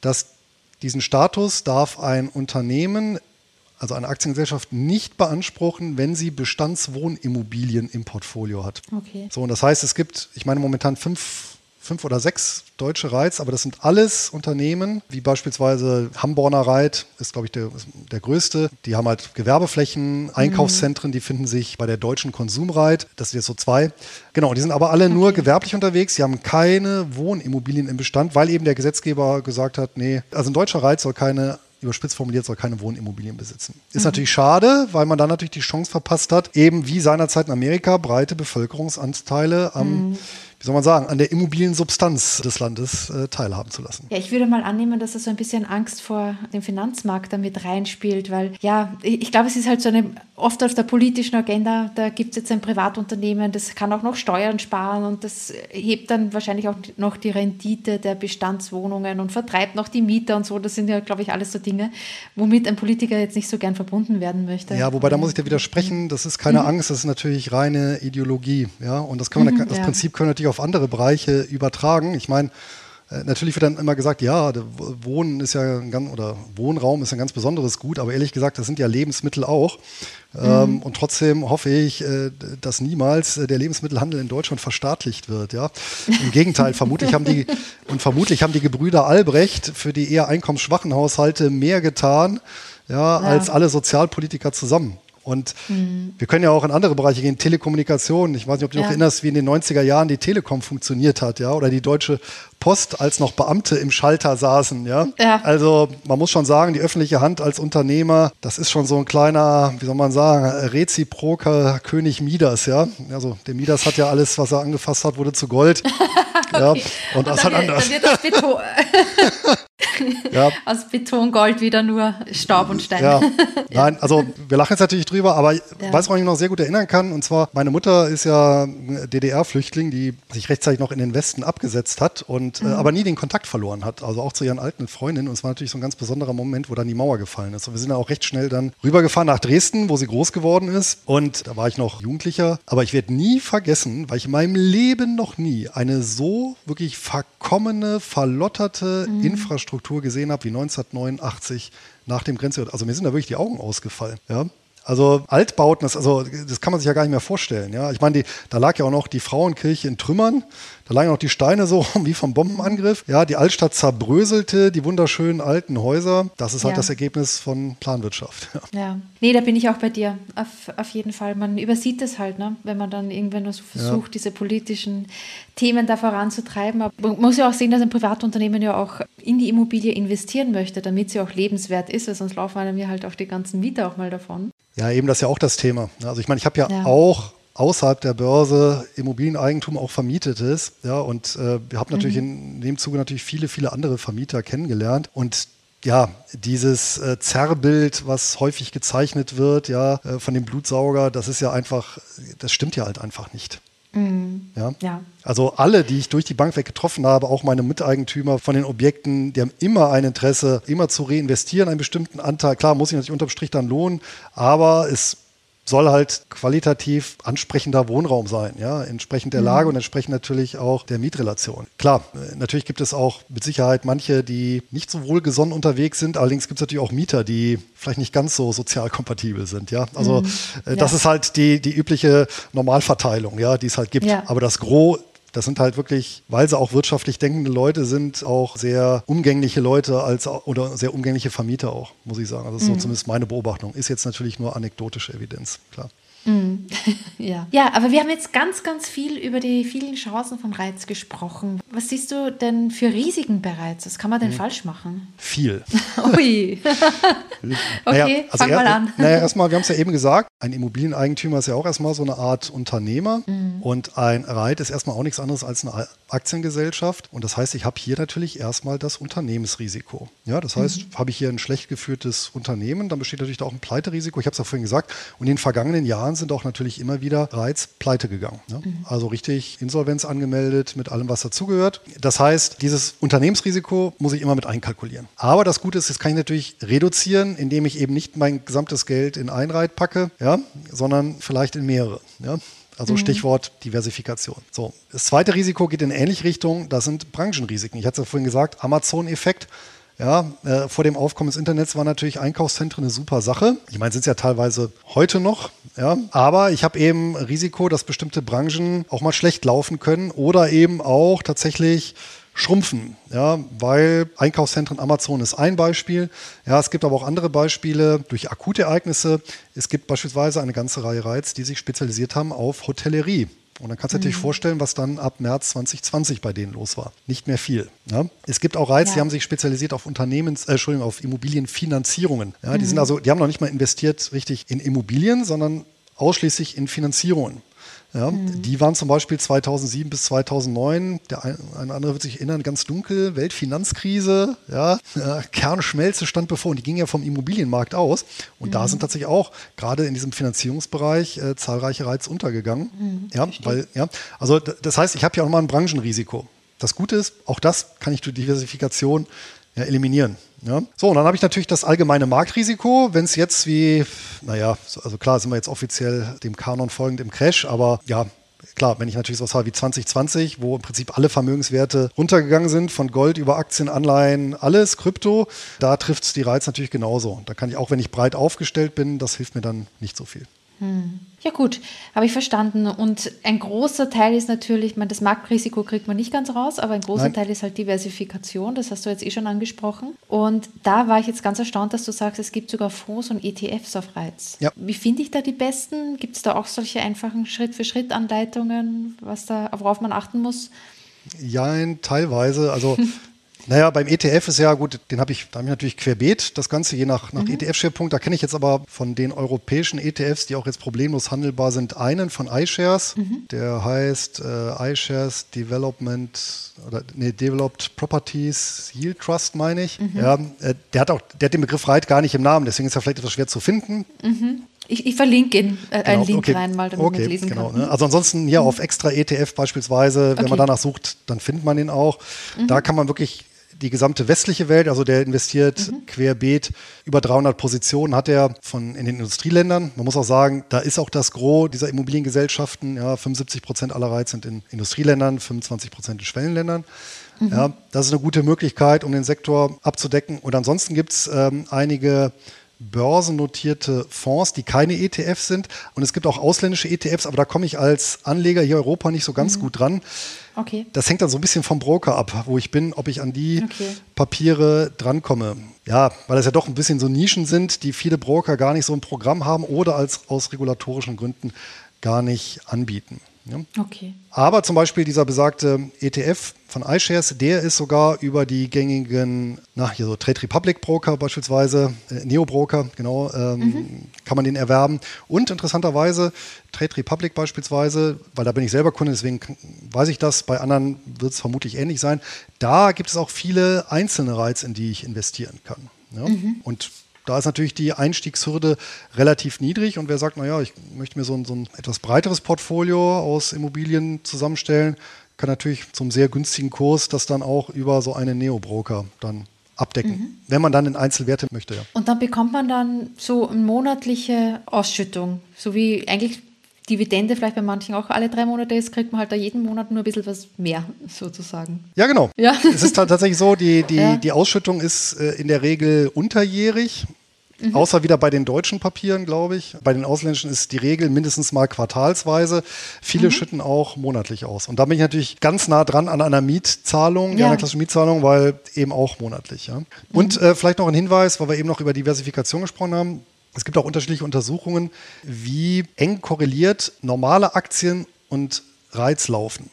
dass diesen Status darf ein Unternehmen also eine Aktiengesellschaft nicht beanspruchen, wenn sie Bestandswohnimmobilien im Portfolio hat. Okay. So, und das heißt, es gibt, ich meine momentan fünf, fünf oder sechs deutsche Reits, aber das sind alles Unternehmen, wie beispielsweise Hamborner Reit, ist glaube ich der, der größte. Die haben halt Gewerbeflächen, mhm. Einkaufszentren, die finden sich bei der deutschen Konsumreit. Das sind jetzt so zwei. Genau, die sind aber alle okay. nur gewerblich unterwegs. Sie haben keine Wohnimmobilien im Bestand, weil eben der Gesetzgeber gesagt hat, nee, also ein deutscher Reit soll keine überspitzt formuliert, soll keine Wohnimmobilien besitzen. Ist mhm. natürlich schade, weil man dann natürlich die Chance verpasst hat, eben wie seinerzeit in Amerika breite Bevölkerungsanteile am mhm wie soll man sagen, an der Immobiliensubstanz des Landes äh, teilhaben zu lassen. Ja, ich würde mal annehmen, dass es so ein bisschen Angst vor dem Finanzmarkt damit reinspielt, weil ja, ich glaube, es ist halt so eine, oft auf der politischen Agenda, da gibt es jetzt ein Privatunternehmen, das kann auch noch Steuern sparen und das hebt dann wahrscheinlich auch noch die Rendite der Bestandswohnungen und vertreibt noch die Mieter und so. Das sind ja, glaube ich, alles so Dinge, womit ein Politiker jetzt nicht so gern verbunden werden möchte. Ja, wobei da muss ich dir widersprechen, das ist keine mhm. Angst, das ist natürlich reine Ideologie. Ja, und das, kann man, mhm, das ja. Prinzip können natürlich auf andere Bereiche übertragen. Ich meine, äh, Natürlich wird dann immer gesagt, ja, Wohnen ist ja ein ganz, oder Wohnraum ist ein ganz besonderes Gut, aber ehrlich gesagt, das sind ja Lebensmittel auch. Ähm, mhm. und trotzdem hoffe ich, äh, dass niemals äh, der Lebensmittelhandel in Deutschland verstaatlicht wird. Ja? Im Gegenteil, vermutlich haben die [LAUGHS] und vermutlich haben die Gebrüder Albrecht für die eher einkommensschwachen Haushalte mehr getan, ja, ja. als alle Sozialpolitiker zusammen. Und mhm. wir können ja auch in andere Bereiche gehen, Telekommunikation. Ich weiß nicht, ob du ja. noch erinnerst, wie in den 90er Jahren die Telekom funktioniert hat, ja, oder die Deutsche Post, als noch Beamte im Schalter saßen, ja. ja. Also man muss schon sagen, die öffentliche Hand als Unternehmer, das ist schon so ein kleiner, wie soll man sagen, reziproker König Midas, ja. Also der Midas hat ja alles, was er angefasst hat, wurde zu Gold. [LAUGHS] okay. Ja. Und das hat anders. Dann wird das [LAUGHS] ja. [LAUGHS] Aus Betongold wieder nur Staub und Stein. Ja. [LAUGHS] Nein, also wir lachen jetzt natürlich drüber, aber ja. weiß, woran ich mich noch sehr gut erinnern kann, und zwar, meine Mutter ist ja DDR-Flüchtling, die sich rechtzeitig noch in den Westen abgesetzt hat und äh, mhm. äh, aber nie den Kontakt verloren hat. Also auch zu ihren alten Freundinnen. Und es war natürlich so ein ganz besonderer Moment, wo dann die Mauer gefallen ist. Und wir sind dann auch recht schnell dann rübergefahren nach Dresden, wo sie groß geworden ist. Und da war ich noch Jugendlicher. Aber ich werde nie vergessen, weil ich in meinem Leben noch nie eine so wirklich verkommene, verlotterte mhm. Infrastruktur gesehen habe wie 1989 nach dem Grenzübertritt. Also mir sind da wirklich die Augen ausgefallen. Ja? Also Altbauten, das, also, das kann man sich ja gar nicht mehr vorstellen. Ja? Ich meine, da lag ja auch noch die Frauenkirche in Trümmern. Da lagen auch die Steine so [LAUGHS] wie vom Bombenangriff. Ja, die Altstadt zerbröselte, die wunderschönen alten Häuser. Das ist halt ja. das Ergebnis von Planwirtschaft. Ja. ja. Nee, da bin ich auch bei dir. Auf, auf jeden Fall. Man übersieht es halt, ne? wenn man dann irgendwann nur so versucht, ja. diese politischen Themen da voranzutreiben. Aber man muss ja auch sehen, dass ein Privatunternehmen ja auch in die Immobilie investieren möchte, damit sie auch lebenswert ist, weil sonst laufen einem ja halt auch die ganzen Mieter auch mal davon. Ja, eben das ist ja auch das Thema. Also ich meine, ich habe ja, ja, auch außerhalb der Börse Immobilieneigentum auch vermietet ist. Ja, und äh, wir haben natürlich mhm. in dem Zuge natürlich viele, viele andere Vermieter kennengelernt. Und ja, dieses äh, Zerrbild, was häufig gezeichnet wird, ja, äh, von dem Blutsauger, das ist ja einfach, das stimmt ja halt einfach nicht. Mhm. Ja? ja. Also alle, die ich durch die Bank weg getroffen habe, auch meine Miteigentümer von den Objekten, die haben immer ein Interesse, immer zu reinvestieren, einen bestimmten Anteil. Klar, muss ich natürlich unterm Strich dann lohnen, aber es soll halt qualitativ ansprechender Wohnraum sein, ja, entsprechend der mhm. Lage und entsprechend natürlich auch der Mietrelation. Klar, äh, natürlich gibt es auch mit Sicherheit manche, die nicht so wohlgesonnen unterwegs sind, allerdings gibt es natürlich auch Mieter, die vielleicht nicht ganz so sozial kompatibel sind, ja. Also mhm. äh, das ja. ist halt die, die übliche Normalverteilung, ja, die es halt gibt. Ja. Aber das Gros das sind halt wirklich, weil sie auch wirtschaftlich denkende Leute sind, auch sehr umgängliche Leute als oder sehr umgängliche Vermieter auch, muss ich sagen. Also das ist mhm. so zumindest meine Beobachtung. Ist jetzt natürlich nur anekdotische Evidenz, klar. Mm. [LAUGHS] ja. ja, aber wir haben jetzt ganz, ganz viel über die vielen Chancen von Reiz gesprochen. Was siehst du denn für Risiken bereits? Was kann man denn mhm. falsch machen? Viel. [LAUGHS] Ui. [LAUGHS] okay, naja, also fang er, mal an. Naja, erstmal, wir haben es ja eben gesagt, ein Immobilieneigentümer ist ja auch erstmal so eine Art Unternehmer mhm. und ein Reit ist erstmal auch nichts anderes als eine Aktiengesellschaft. Und das heißt, ich habe hier natürlich erstmal das Unternehmensrisiko. Ja, das heißt, mhm. habe ich hier ein schlecht geführtes Unternehmen, dann besteht natürlich auch ein Pleiterisiko. Ich habe es ja vorhin gesagt. Und in den vergangenen Jahren sind auch natürlich immer wieder Reiz pleite gegangen. Ne? Mhm. Also richtig Insolvenz angemeldet mit allem, was dazugehört. Das heißt, dieses Unternehmensrisiko muss ich immer mit einkalkulieren. Aber das Gute ist, das kann ich natürlich reduzieren, indem ich eben nicht mein gesamtes Geld in ein Reit packe, ja, sondern vielleicht in mehrere. Ja? Also mhm. Stichwort Diversifikation. So, das zweite Risiko geht in ähnliche Richtung. Das sind Branchenrisiken. Ich hatte es ja vorhin gesagt, Amazon-Effekt. Ja, äh, vor dem Aufkommen des Internets war natürlich Einkaufszentren eine super Sache. Ich meine, sind es ja teilweise heute noch. Ja, aber ich habe eben Risiko, dass bestimmte Branchen auch mal schlecht laufen können oder eben auch tatsächlich schrumpfen, ja, weil Einkaufszentren Amazon ist ein Beispiel. Ja, es gibt aber auch andere Beispiele durch akute Ereignisse. Es gibt beispielsweise eine ganze Reihe Reiz, die sich spezialisiert haben auf Hotellerie. Und dann kannst du mhm. dir natürlich vorstellen, was dann ab März 2020 bei denen los war. Nicht mehr viel. Ja? Es gibt auch Reiz, ja. die haben sich spezialisiert auf Unternehmens, äh, Entschuldigung, auf Immobilienfinanzierungen. Ja, mhm. Die sind also, die haben noch nicht mal investiert richtig in Immobilien, sondern ausschließlich in Finanzierungen. Ja, mhm. Die waren zum Beispiel 2007 bis 2009, der ein, ein andere wird sich erinnern, ganz dunkel, Weltfinanzkrise, ja, äh, Kernschmelze stand bevor und die ging ja vom Immobilienmarkt aus. Und mhm. da sind tatsächlich auch gerade in diesem Finanzierungsbereich äh, zahlreiche Reiz untergegangen. Mhm, ja, weil, ja, also das heißt, ich habe ja auch mal ein Branchenrisiko. Das Gute ist, auch das kann ich durch Diversifikation ja, eliminieren. Ja. So, und dann habe ich natürlich das allgemeine Marktrisiko, wenn es jetzt wie, naja, also klar sind wir jetzt offiziell dem Kanon folgend im Crash, aber ja, klar, wenn ich natürlich sowas habe wie 2020, wo im Prinzip alle Vermögenswerte runtergegangen sind, von Gold über Aktien, Anleihen, alles, Krypto, da trifft es die Reiz natürlich genauso. Da kann ich auch, wenn ich breit aufgestellt bin, das hilft mir dann nicht so viel. Hm. Ja gut, habe ich verstanden. Und ein großer Teil ist natürlich, man, das Marktrisiko kriegt man nicht ganz raus, aber ein großer Nein. Teil ist halt Diversifikation, das hast du jetzt eh schon angesprochen. Und da war ich jetzt ganz erstaunt, dass du sagst, es gibt sogar Fonds und ETFs auf Reiz. Ja. Wie finde ich da die besten? Gibt es da auch solche einfachen Schritt-für-Schritt-Anleitungen, was da, worauf man achten muss? Ja, teilweise. Also [LAUGHS] Naja, beim ETF ist ja gut, den habe ich, da habe ich natürlich querbeet, das Ganze je nach, nach mhm. ETF-Schwerpunkt. Da kenne ich jetzt aber von den europäischen ETFs, die auch jetzt problemlos handelbar sind, einen von iShares, mhm. der heißt äh, iShares Development oder nee, Developed Properties Yield Trust, meine ich. Mhm. Ja, äh, der hat auch, der hat den Begriff Reit gar nicht im Namen, deswegen ist er vielleicht etwas schwer zu finden. Mhm. Ich, ich, verlinke ihn, äh, genau, einen Link okay. rein, mal, damit okay, man lesen genau, kann. Ne? Also ansonsten hier mhm. auf extra ETF beispielsweise, wenn okay. man danach sucht, dann findet man ihn auch. Mhm. Da kann man wirklich die gesamte westliche Welt, also der investiert mhm. querbeet über 300 Positionen hat er von in den Industrieländern. Man muss auch sagen, da ist auch das Gros dieser Immobiliengesellschaften, ja, 75 Prozent aller Reiz sind in Industrieländern, 25 Prozent in Schwellenländern. Mhm. Ja, das ist eine gute Möglichkeit, um den Sektor abzudecken. Und ansonsten gibt es ähm, einige börsennotierte Fonds, die keine ETFs sind. Und es gibt auch ausländische ETFs, aber da komme ich als Anleger hier in Europa nicht so ganz mhm. gut dran. Okay. Das hängt dann so ein bisschen vom Broker ab, wo ich bin, ob ich an die okay. Papiere drankomme. Ja, weil das ja doch ein bisschen so Nischen sind, die viele Broker gar nicht so ein Programm haben oder als aus regulatorischen Gründen gar nicht anbieten. Okay. Aber zum Beispiel dieser besagte ETF von iShares, der ist sogar über die gängigen, na, hier so Trade Republic Broker beispielsweise, äh, Neo Broker, genau, ähm, mhm. kann man den erwerben. Und interessanterweise Trade Republic beispielsweise, weil da bin ich selber Kunde, deswegen weiß ich das, bei anderen wird es vermutlich ähnlich sein. Da gibt es auch viele einzelne Reiz, in die ich investieren kann. Ja? Mhm. Und da ist natürlich die Einstiegshürde relativ niedrig und wer sagt, naja, ich möchte mir so ein, so ein etwas breiteres Portfolio aus Immobilien zusammenstellen, kann natürlich zum sehr günstigen Kurs das dann auch über so einen Neo-Broker dann abdecken, mhm. wenn man dann in Einzelwerte möchte. Ja. Und dann bekommt man dann so eine monatliche Ausschüttung, so wie eigentlich Dividende vielleicht bei manchen auch alle drei Monate ist, kriegt man halt da jeden Monat nur ein bisschen was mehr, sozusagen. Ja, genau. Ja. [LAUGHS] Es ist tatsächlich so, die, die, ja. die Ausschüttung ist äh, in der Regel unterjährig. Mhm. Außer wieder bei den deutschen Papieren, glaube ich. Bei den ausländischen ist die Regel mindestens mal quartalsweise. Viele mhm. schütten auch monatlich aus. Und da bin ich natürlich ganz nah dran an einer Mietzahlung, ja. einer klassischen Mietzahlung, weil eben auch monatlich. Ja. Und mhm. äh, vielleicht noch ein Hinweis, weil wir eben noch über Diversifikation gesprochen haben. Es gibt auch unterschiedliche Untersuchungen, wie eng korreliert normale Aktien und Reiz laufen.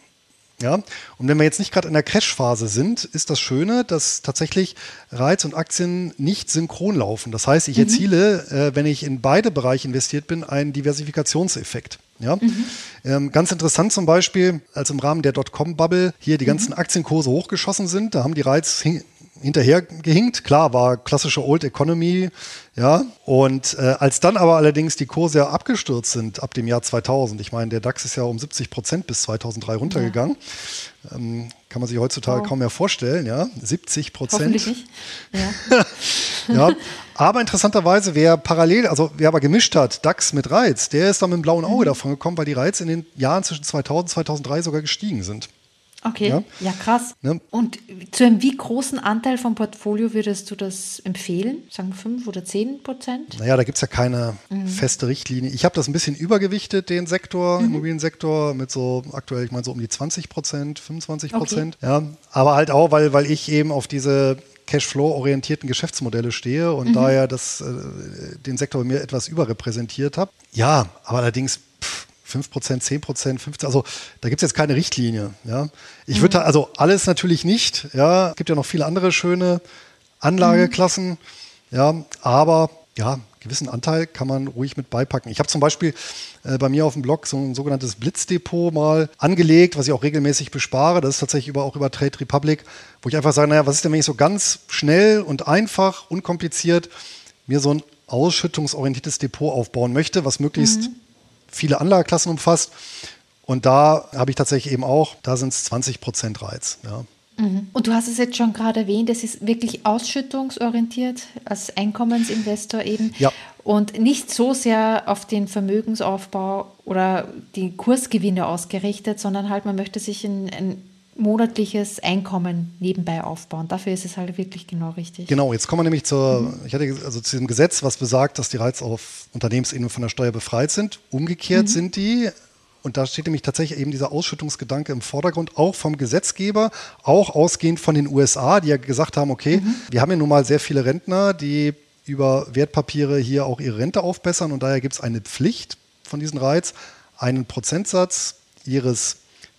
Ja? Und wenn wir jetzt nicht gerade in der Crash-Phase sind, ist das Schöne, dass tatsächlich Reiz und Aktien nicht synchron laufen. Das heißt, ich mhm. erziele, äh, wenn ich in beide Bereiche investiert bin, einen Diversifikationseffekt. Ja? Mhm. Ähm, ganz interessant zum Beispiel, als im Rahmen der Dotcom-Bubble hier die ganzen mhm. Aktienkurse hochgeschossen sind, da haben die Reiz hinterhergehinkt. Klar, war klassische Old Economy, ja. Und äh, als dann aber allerdings die Kurse ja abgestürzt sind ab dem Jahr 2000, ich meine, der DAX ist ja um 70 Prozent bis 2003 runtergegangen, ja. ähm, kann man sich heutzutage wow. kaum mehr vorstellen, ja. 70 Prozent. Ja. [LAUGHS] [LAUGHS] ja. Aber interessanterweise, wer parallel, also wer aber gemischt hat, DAX mit Reiz, der ist dann mit dem blauen Auge mhm. davon gekommen, weil die Reiz in den Jahren zwischen 2000 und 2003 sogar gestiegen sind. Okay, ja, ja krass. Ja. Und zu einem wie großen Anteil vom Portfolio würdest du das empfehlen? Sagen 5 oder 10 Prozent? Naja, da gibt es ja keine mhm. feste Richtlinie. Ich habe das ein bisschen übergewichtet, den Sektor, mhm. Immobiliensektor, mit so aktuell, ich meine, so um die 20 Prozent, 25 Prozent. Okay. Ja, aber halt auch, weil, weil ich eben auf diese Cashflow-orientierten Geschäftsmodelle stehe und mhm. daher das, äh, den Sektor bei mir etwas überrepräsentiert habe. Ja, aber allerdings 5 Prozent, 10 Prozent, 15, also da gibt es jetzt keine Richtlinie. Ja. Ich würde, mhm. also alles natürlich nicht, ja. Es gibt ja noch viele andere schöne Anlageklassen, mhm. ja, aber ja, einen gewissen Anteil kann man ruhig mit beipacken. Ich habe zum Beispiel äh, bei mir auf dem Blog so ein sogenanntes Blitzdepot mal angelegt, was ich auch regelmäßig bespare. Das ist tatsächlich über, auch über Trade Republic, wo ich einfach sage, naja, was ist denn, wenn ich so ganz schnell und einfach, unkompliziert mir so ein ausschüttungsorientiertes Depot aufbauen möchte, was möglichst mhm viele Anlageklassen umfasst. Und da habe ich tatsächlich eben auch, da sind es 20 Prozent Reiz. Ja. Mhm. Und du hast es jetzt schon gerade erwähnt, es ist wirklich ausschüttungsorientiert als Einkommensinvestor eben. Ja. Und nicht so sehr auf den Vermögensaufbau oder die Kursgewinne ausgerichtet, sondern halt, man möchte sich ein, ein monatliches Einkommen nebenbei aufbauen. Dafür ist es halt wirklich genau richtig. Genau, jetzt kommen wir nämlich zur, mhm. ich hatte also zu diesem Gesetz, was besagt, dass die Reiz auf Unternehmensebene von der Steuer befreit sind. Umgekehrt mhm. sind die, und da steht nämlich tatsächlich eben dieser Ausschüttungsgedanke im Vordergrund, auch vom Gesetzgeber, auch ausgehend von den USA, die ja gesagt haben, okay, mhm. wir haben ja nun mal sehr viele Rentner, die über Wertpapiere hier auch ihre Rente aufbessern und daher gibt es eine Pflicht von diesen Reiz, einen Prozentsatz ihres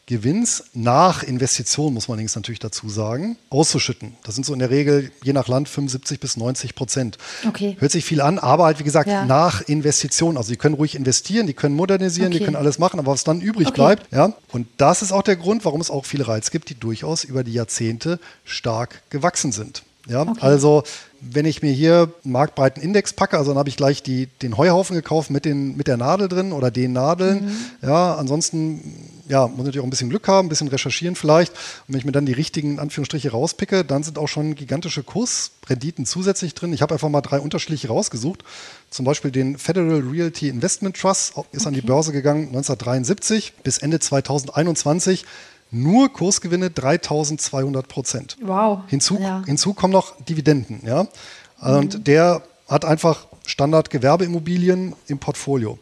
Gewinns nach Investition, muss man allerdings natürlich dazu sagen, auszuschütten. Das sind so in der Regel je nach Land 75 bis 90 Prozent. Okay. Hört sich viel an, aber halt wie gesagt ja. nach Investition. Also die können ruhig investieren, die können modernisieren, okay. die können alles machen, aber was dann übrig okay. bleibt, ja. Und das ist auch der Grund, warum es auch viele Reiz gibt, die durchaus über die Jahrzehnte stark gewachsen sind. Ja, okay. also wenn ich mir hier einen marktbreiten Index packe, also dann habe ich gleich die, den Heuhaufen gekauft mit, den, mit der Nadel drin oder den Nadeln. Mhm. Ja, ansonsten ja, muss natürlich auch ein bisschen Glück haben, ein bisschen recherchieren vielleicht. Und wenn ich mir dann die richtigen Anführungsstriche rauspicke, dann sind auch schon gigantische Kursrenditen zusätzlich drin. Ich habe einfach mal drei unterschiedliche rausgesucht. Zum Beispiel den Federal Realty Investment Trust ist okay. an die Börse gegangen 1973 bis Ende 2021 nur Kursgewinne 3200 Prozent. Wow. Hinzu, ja. hinzu kommen noch Dividenden. Ja? Und mhm. der hat einfach Standard-Gewerbeimmobilien im Portfolio.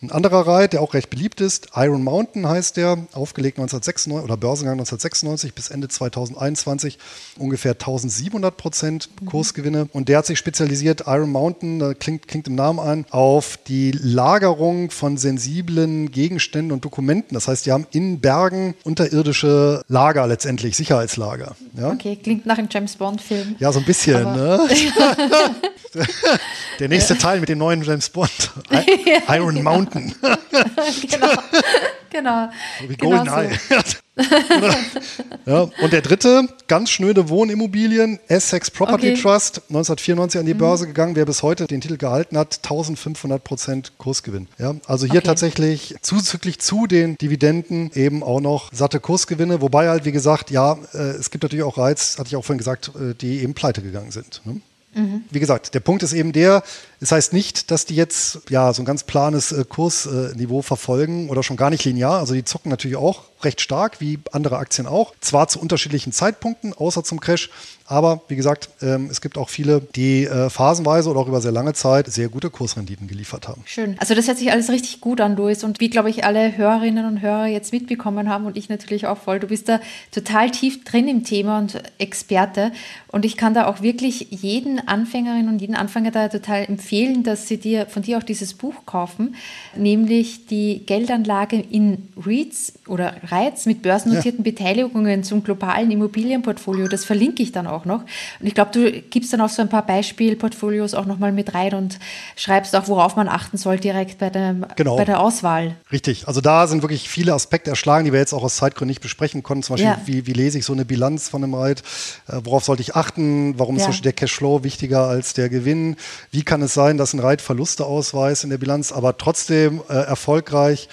Ein anderer Reit, der auch recht beliebt ist, Iron Mountain heißt der, aufgelegt 1996 oder Börsengang 1996 bis Ende 2021 ungefähr 1700 Prozent Kursgewinne. Und der hat sich spezialisiert, Iron Mountain, klingt, klingt im Namen ein, auf die Lagerung von sensiblen Gegenständen und Dokumenten. Das heißt, die haben in Bergen unterirdische Lager letztendlich, Sicherheitslager. Ja? Okay, klingt nach einem James Bond-Film. Ja, so ein bisschen. Ne? [LAUGHS] der nächste Teil mit dem neuen James Bond, [LAUGHS] Iron Mountain. Mountain. [LAUGHS] genau. genau. Wie genau Goldeneye. So. [LAUGHS] ja, und der dritte, ganz schnöde Wohnimmobilien, Essex Property okay. Trust, 1994 an die mhm. Börse gegangen. Wer bis heute den Titel gehalten hat, 1500 Prozent Kursgewinn. Ja, also hier okay. tatsächlich zuzüglich zu den Dividenden eben auch noch satte Kursgewinne. Wobei halt, wie gesagt, ja, äh, es gibt natürlich auch Reiz, hatte ich auch vorhin gesagt, äh, die eben pleite gegangen sind. Ne? Mhm. Wie gesagt, der Punkt ist eben der, es heißt nicht, dass die jetzt ja so ein ganz planes äh, Kursniveau verfolgen oder schon gar nicht linear. Also die zocken natürlich auch recht stark, wie andere Aktien auch. Zwar zu unterschiedlichen Zeitpunkten, außer zum Crash, aber wie gesagt, ähm, es gibt auch viele, die äh, phasenweise oder auch über sehr lange Zeit sehr gute Kursrenditen geliefert haben. Schön. Also das hört sich alles richtig gut an, Luis. Und wie, glaube ich, alle Hörerinnen und Hörer jetzt mitbekommen haben und ich natürlich auch voll, du bist da total tief drin im Thema und Experte. Und ich kann da auch wirklich jeden Anfängerin und jeden Anfänger da total empfehlen, dass sie dir, von dir auch dieses Buch kaufen, nämlich die Geldanlage in REITs oder REITs mit börsennotierten ja. Beteiligungen zum globalen Immobilienportfolio. Das verlinke ich dann auch noch. Und ich glaube, du gibst dann auch so ein paar Beispielportfolios auch nochmal mit rein und schreibst auch, worauf man achten soll direkt bei, dem, genau. bei der Auswahl. Richtig. Also da sind wirklich viele Aspekte erschlagen, die wir jetzt auch aus Zeitgründen nicht besprechen konnten. Zum Beispiel, ja. wie, wie, lese ich so eine Bilanz von einem REIT? Äh, worauf sollte ich achten? Warum ist zum Beispiel der Cashflow wichtiger als der Gewinn? Wie kann es sein, dass ein Reit Verluste ausweist in der Bilanz, aber trotzdem äh, erfolgreich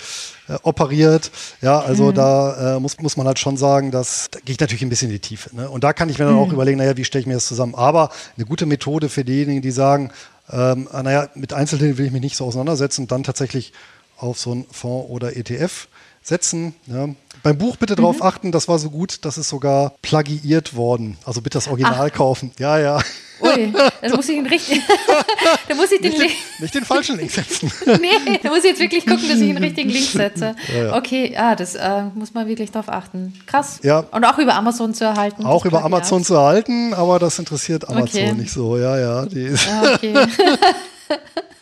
äh, operiert. Ja, also mhm. da äh, muss, muss man halt schon sagen, dass da gehe ich natürlich ein bisschen in die Tiefe. Ne? Und da kann ich mir dann mhm. auch überlegen, naja, wie stelle ich mir das zusammen? Aber eine gute Methode für diejenigen, die sagen, ähm, naja, mit Einzelteilen will ich mich nicht so auseinandersetzen und dann tatsächlich auf so einen Fonds oder ETF setzen. Ja. Beim Buch bitte darauf mhm. achten, das war so gut, das ist sogar plagiiert worden. Also bitte das Original Ach. kaufen. Ja, ja. Ui, dann [LAUGHS] muss ich den richtigen. [LAUGHS] da muss ich den nicht, den, nicht den falschen Link setzen. [LAUGHS] nee, da muss ich jetzt wirklich gucken, dass ich den richtigen Link setze. Ja, ja. Okay, ja, das äh, muss man wirklich darauf achten. Krass. Ja. Und auch über Amazon zu erhalten. Auch über Amazon zu erhalten, aber das interessiert Amazon okay. nicht so. Ja, ja. Die ja okay.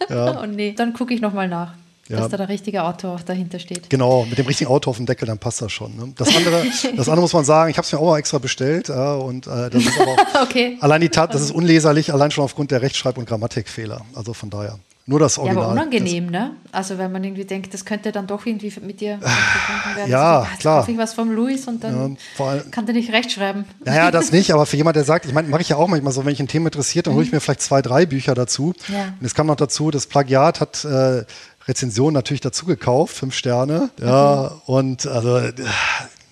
ja. Oh nee, dann gucke ich nochmal nach. Ja. Dass da der richtige Autor auch dahinter steht. Genau, mit dem richtigen Autor auf dem Deckel, dann passt das schon. Ne? Das, andere, [LAUGHS] das andere muss man sagen, ich habe es mir auch mal extra bestellt. Ja, und äh, das ist aber auch, [LAUGHS] okay. allein die Tat, das ist unleserlich, allein schon aufgrund der Rechtschreib- und Grammatikfehler. Also von daher. Nur das Original. Ja, aber unangenehm, das, ne? Also wenn man irgendwie denkt, das könnte dann doch irgendwie mit dir verbunden werden. Ja, so, klar. Kaufe ich was vom Luis und dann ja, allem, kann der nicht rechtschreiben. Naja, das nicht, aber für jemand, der sagt, ich meine, mache ich ja auch manchmal so, wenn ich ein Thema interessiert, dann hole ich mhm. mir vielleicht zwei, drei Bücher dazu. Ja. Und es kam noch dazu, das Plagiat hat äh, Rezension natürlich dazu gekauft, fünf Sterne. Ja, okay. und also,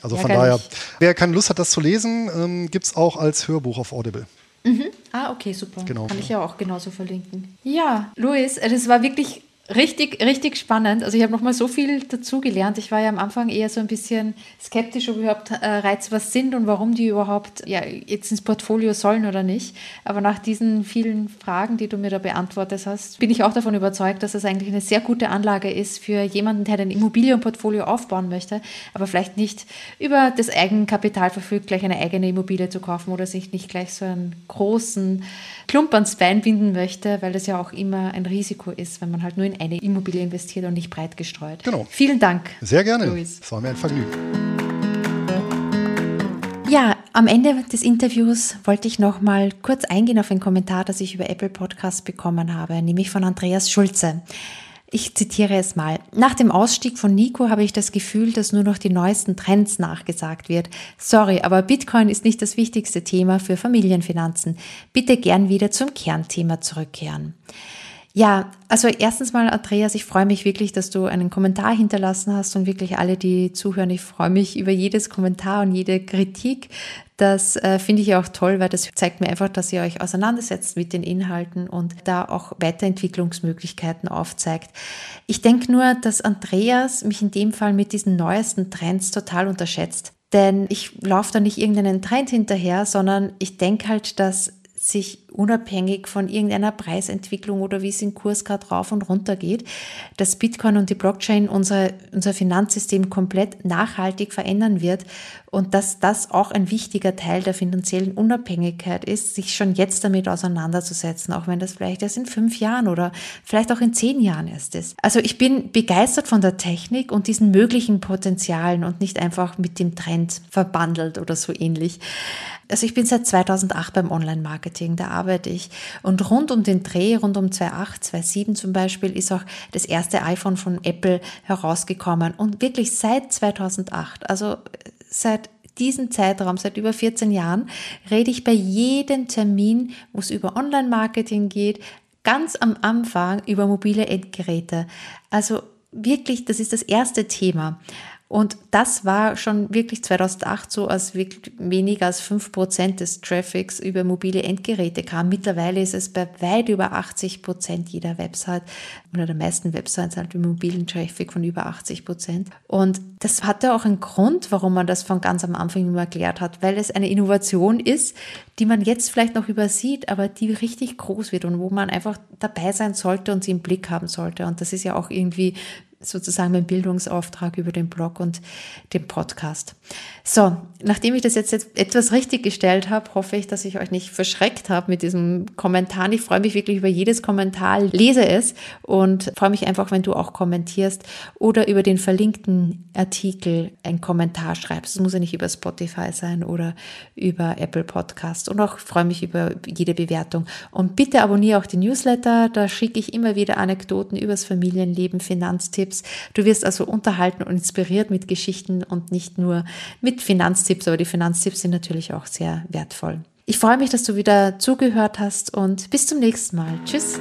also ja, von daher, ich. wer keine Lust hat, das zu lesen, ähm, gibt es auch als Hörbuch auf Audible. Mhm. Ah, okay, super. Genau, Kann ich ja auch genauso verlinken. Ja, Luis, das war wirklich Richtig, richtig spannend. Also ich habe nochmal so viel dazugelernt. Ich war ja am Anfang eher so ein bisschen skeptisch, ob überhaupt äh, Reize was sind und warum die überhaupt ja, jetzt ins Portfolio sollen oder nicht. Aber nach diesen vielen Fragen, die du mir da beantwortet hast, bin ich auch davon überzeugt, dass das eigentlich eine sehr gute Anlage ist für jemanden, der ein Immobilienportfolio aufbauen möchte, aber vielleicht nicht über das Eigenkapital verfügt, gleich eine eigene Immobilie zu kaufen oder sich nicht gleich so einen großen Klump ans Bein binden möchte, weil das ja auch immer ein Risiko ist, wenn man halt nur in eine Immobilie investiert und nicht breit gestreut. Genau. Vielen Dank. Sehr gerne. Louis. Es war mir ein Vergnügen. Ja, am Ende des Interviews wollte ich noch mal kurz eingehen auf ein Kommentar, das ich über Apple Podcasts bekommen habe, nämlich von Andreas Schulze. Ich zitiere es mal. Nach dem Ausstieg von Nico habe ich das Gefühl, dass nur noch die neuesten Trends nachgesagt wird. Sorry, aber Bitcoin ist nicht das wichtigste Thema für Familienfinanzen. Bitte gern wieder zum Kernthema zurückkehren. Ja, also erstens mal, Andreas, ich freue mich wirklich, dass du einen Kommentar hinterlassen hast und wirklich alle, die zuhören, ich freue mich über jedes Kommentar und jede Kritik. Das äh, finde ich auch toll, weil das zeigt mir einfach, dass ihr euch auseinandersetzt mit den Inhalten und da auch Weiterentwicklungsmöglichkeiten aufzeigt. Ich denke nur, dass Andreas mich in dem Fall mit diesen neuesten Trends total unterschätzt. Denn ich laufe da nicht irgendeinen Trend hinterher, sondern ich denke halt, dass sich unabhängig von irgendeiner Preisentwicklung oder wie es im Kurs gerade rauf und runter geht, dass Bitcoin und die Blockchain unser, unser Finanzsystem komplett nachhaltig verändern wird und dass das auch ein wichtiger Teil der finanziellen Unabhängigkeit ist, sich schon jetzt damit auseinanderzusetzen, auch wenn das vielleicht erst in fünf Jahren oder vielleicht auch in zehn Jahren erst ist. Also ich bin begeistert von der Technik und diesen möglichen Potenzialen und nicht einfach mit dem Trend verbandelt oder so ähnlich also ich bin seit 2008 beim Online-Marketing, da arbeite ich. Und rund um den Dreh, rund um 2008, 2007 zum Beispiel, ist auch das erste iPhone von Apple herausgekommen. Und wirklich seit 2008, also seit diesem Zeitraum, seit über 14 Jahren, rede ich bei jedem Termin, wo es über Online-Marketing geht, ganz am Anfang über mobile Endgeräte. Also wirklich, das ist das erste Thema. Und das war schon wirklich 2008 so, als weniger als fünf Prozent des Traffics über mobile Endgeräte kam. Mittlerweile ist es bei weit über 80 Prozent jeder Website oder der meisten Websites halt im mobilen Traffic von über 80%. Prozent. Und das hatte auch einen Grund, warum man das von ganz am Anfang immer erklärt hat, weil es eine Innovation ist, die man jetzt vielleicht noch übersieht, aber die richtig groß wird und wo man einfach dabei sein sollte und sie im Blick haben sollte. Und das ist ja auch irgendwie sozusagen mein Bildungsauftrag über den Blog und den Podcast. So, nachdem ich das jetzt etwas richtig gestellt habe, hoffe ich, dass ich euch nicht verschreckt habe mit diesem Kommentar. Ich freue mich wirklich über jedes Kommentar, lese es und freue mich einfach, wenn du auch kommentierst oder über den verlinkten Artikel einen Kommentar schreibst. Es muss ja nicht über Spotify sein oder über Apple Podcast. Und auch freue mich über jede Bewertung. Und bitte abonniere auch den Newsletter. Da schicke ich immer wieder Anekdoten übers Familienleben, Finanztipps. Du wirst also unterhalten und inspiriert mit Geschichten und nicht nur mit Finanztipps. Aber die Finanztipps sind natürlich auch sehr wertvoll. Ich freue mich, dass du wieder zugehört hast und bis zum nächsten Mal. Tschüss.